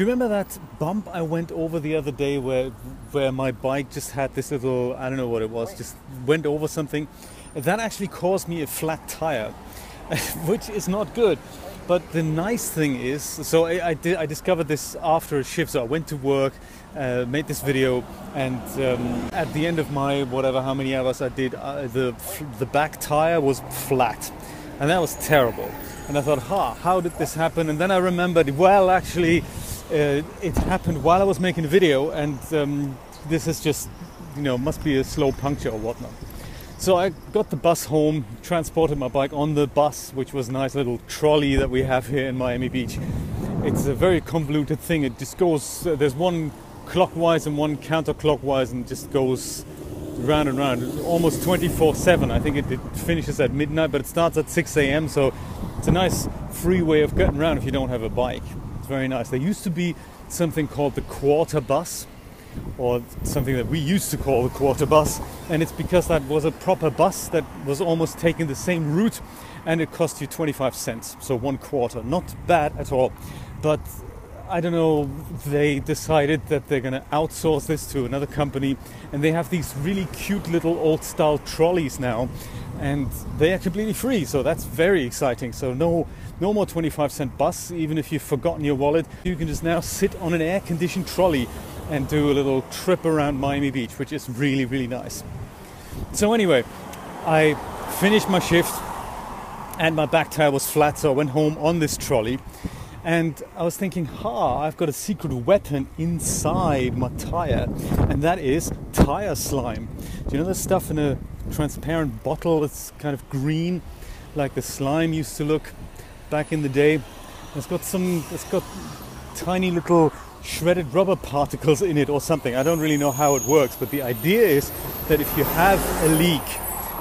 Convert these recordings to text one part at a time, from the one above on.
Do you remember that bump I went over the other day where where my bike just had this little I don't know what it was, just went over something? That actually caused me a flat tire, which is not good. But the nice thing is, so I, I, did, I discovered this after a shift. So I went to work, uh, made this video, and um, at the end of my whatever how many hours I did, uh, the the back tire was flat, and that was terrible. And I thought, ha, how did this happen? And then I remembered, well, actually, uh, it happened while I was making a video, and um, this is just, you know, must be a slow puncture or whatnot. So I got the bus home, transported my bike on the bus, which was a nice little trolley that we have here in Miami Beach. It's a very convoluted thing. It just goes, uh, there's one clockwise and one counterclockwise and just goes round and round, almost 24 7. I think it, it, finishes at midnight, but it starts at 6 a.m. So it's a nice free way of getting around if you don't have a bike. Very nice. There used to be something called the quarter bus or something that we used to call the quarter bus, and it's because that was a proper bus that was almost taking the same route and it cost you 25 cents, so one quarter. Not bad at all, but I don't know, they decided that they're going to outsource this to another company, and they have these really cute little old style trolleys now, and they are completely free, so that's very exciting. So, no, no more 25 cent bus, even if you've forgotten your wallet, you can just now sit on an air conditioned trolley and do a little trip around Miami Beach, which is really, really nice. So, anyway, I finished my shift and my back tire was flat, so I went home on this trolley. And I was thinking, ha, I've got a secret weapon inside my tire, and that is tire slime. Do you know the stuff in a transparent bottle that's kind of green, like the slime used to look back in the day? It's got some, it's got tiny little shredded rubber particles in it or something. I don't really know how it works, but the idea is that if you have a leak,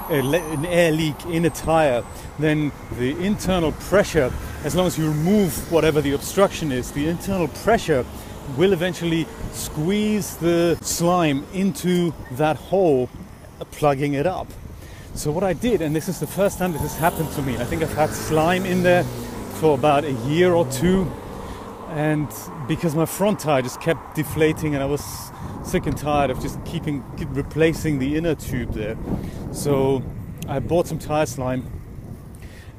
an air leak in a tire, then the internal pressure, as long as you remove whatever the obstruction is, the internal pressure will eventually squeeze the slime into that hole, plugging it up. So, what I did, and this is the first time this has happened to me, I think I've had slime in there for about a year or two and because my front tire just kept deflating and I was sick and tired of just keeping replacing the inner tube there so I bought some tire slime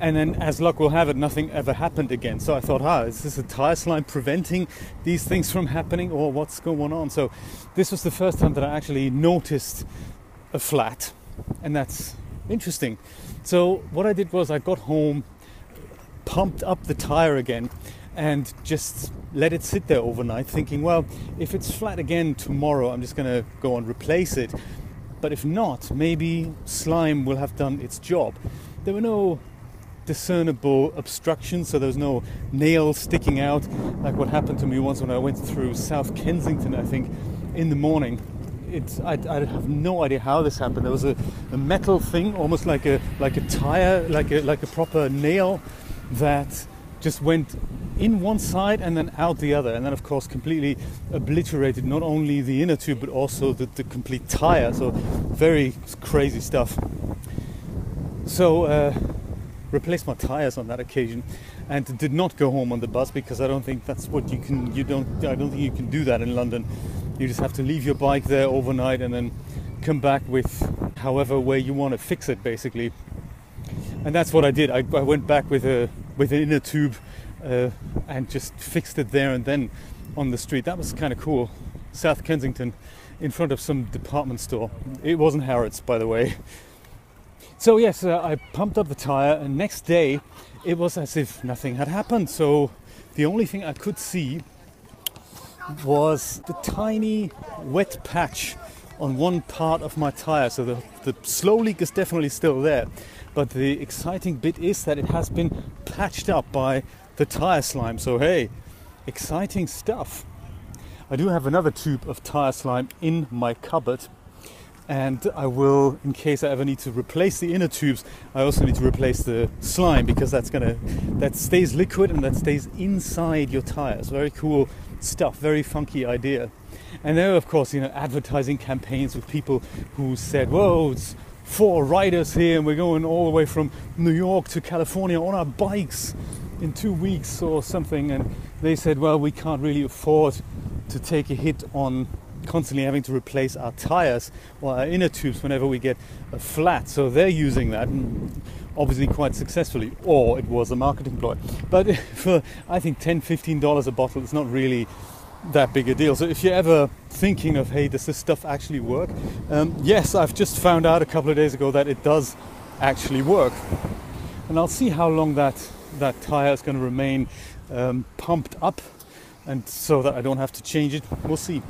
and then as luck will have it nothing ever happened again so I thought ah is this a tire slime preventing these things from happening or what's going on so this was the first time that I actually noticed a flat and that's interesting so what I did was I got home pumped up the tire again and just let it sit there overnight, thinking, well, if it's flat again tomorrow, I'm just to go and replace it. But if not, maybe slime will have done its job. There were no discernible obstruction, so there was no nail sticking out, like what happened to me once when I went through South Kensington, I think, in the morning. It's, I, I have no idea how this happened. There was a, a metal thing, almost like a like a tire, like a like a proper nail, that just went in one side and then out the other, and then of course completely obliterated not only the inner tube but also the, the complete tire. So very crazy stuff. So uh, replaced my tires on that occasion, and did not go home on the bus because I don't think that's what you can. You don't. I don't think you can do that in London. You just have to leave your bike there overnight and then come back with however way you want to fix it, basically. And that's what I did. I, I went back with a with an inner tube uh, and just fixed it there and then on the street. That was kind of cool. South Kensington, in front of some department store. It wasn't Harrods, by the way. So yes, uh, I pumped up the tire, and next day it was as if nothing had happened. So the only thing I could see was the tiny wet patch on one part of my tire. So the, the slow leak is definitely still there. But the exciting bit is that it has been patched up by the tire slime. So, hey, exciting stuff. I do have another tube of tire slime in my cupboard, and I will, in case I ever need to replace the inner tubes, I also need to replace the slime because that's gonna that stays liquid and that stays inside your tires. Very cool stuff, very funky idea. And there, were, of course, you know, advertising campaigns with people who said, "Whoa, it's four riders here, and we're going all the way from New York to California on our bikes." in two weeks or something, and they said, well, we can't really afford to take a hit on constantly having to replace our tires or our inner tubes whenever we get a flat. So they're using that. obviously quite successfully, or it was a marketing ploy. But for I think 10 $15 a bottle, it's not really that big a deal. So if you're ever thinking of, hey, does this stuff actually work? Um, yes, I've just found out a couple of days ago that it does actually work. And I'll see how long that, that tire is going to remain um, pumped up and so that I don't have to change it. We'll see.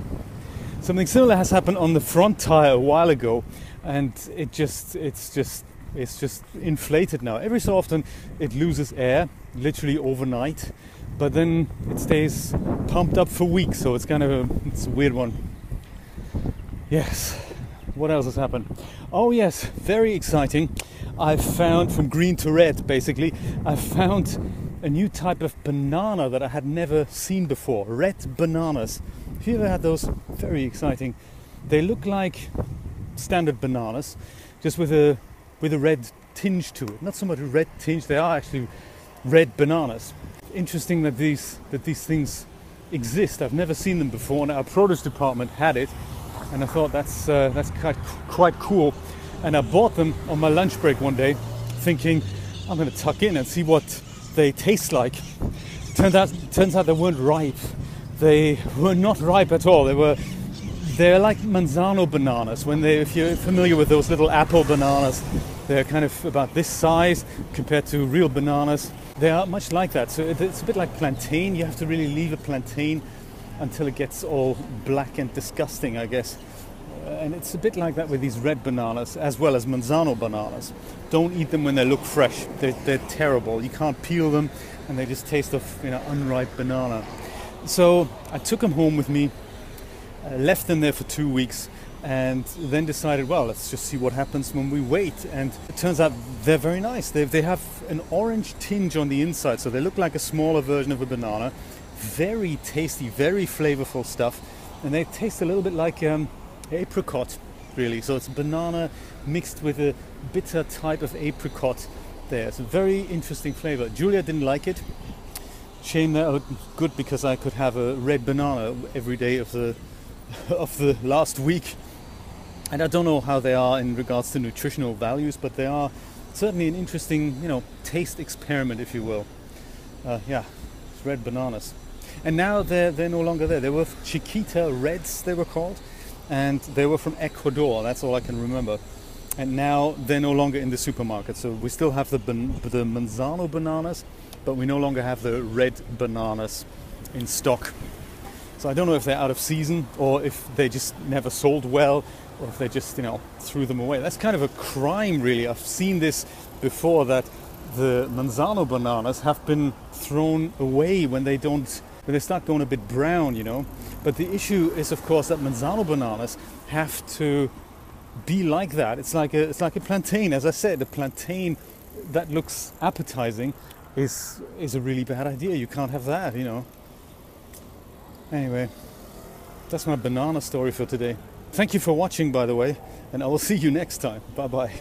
Something similar has happened on the front tire a while ago and it just it's just it's just inflated now. Every so often it loses air, literally overnight, but then it stays pumped up for weeks, so it's kind of a, it's a weird one. Yes. What else has happened? Oh yes, very exciting. I found from green to red basically. I found a new type of banana that I had never seen before. Red bananas. You ever had those? Very exciting. They look like standard bananas, just with a with a red tinge to it. Not so much a red tinge, they are actually red bananas. Interesting that these that these things exist. I've never seen them before, and our produce department had it, and I thought that's uh, that's quite quite cool. And I bought them on my lunch break one day, thinking I'm going to tuck in and see what they taste like. Turns out turns out they weren't ripe. They were not ripe at all. They were they're like manzano bananas. When they, if you're familiar with those little apple bananas, they're kind of about this size compared to real bananas. They are much like that. So it's a bit like plantain. You have to really leave a plantain until it gets all black and disgusting, I guess. Uh, and it's a bit like that with these red bananas as well as manzano bananas. Don't eat them when they look fresh. They're, they're terrible. You can't peel them, and they just taste of you know unripe banana. So I took them home with me uh, left them there for two weeks and then decided, well, let's just see what happens when we wait. And it turns out they're very nice. They, they have an orange tinge on the inside, so they look like a smaller version of a banana. Very tasty, very flavorful stuff. And they taste a little bit like um, apricot, really. So it's banana mixed with a bitter type of apricot there. It's a very interesting flavor. Julia didn't like it. Shame that oh, good because I could have a red banana every day of the of the last week. And I don't know how they are in regards to nutritional values, but they are certainly an interesting, you know, taste experiment, if you will. Uh, yeah, red bananas. And now they're, they're no longer there. They were Chiquita Reds, they were called, and they were from Ecuador. That's all I can remember. And now they're no longer in the supermarket. So we still have the, the Manzano bananas, but we no longer have the red bananas in stock. So I don't know if they're out of season or if they just never sold well or if they just, you know, threw them away. That's kind of a crime, really. I've seen this before that the Manzano bananas have been thrown away when they don't, when they start going a bit brown, you know. But the issue is, of course, that Manzano bananas have to be like that. It's like a, it's like a plantain. As I said, a plantain that looks appetizing is is a really bad idea. You can't have that, you know. Anyway, that's my banana story for today. Thank you for watching, by the way, and I will see you next time. Bye bye.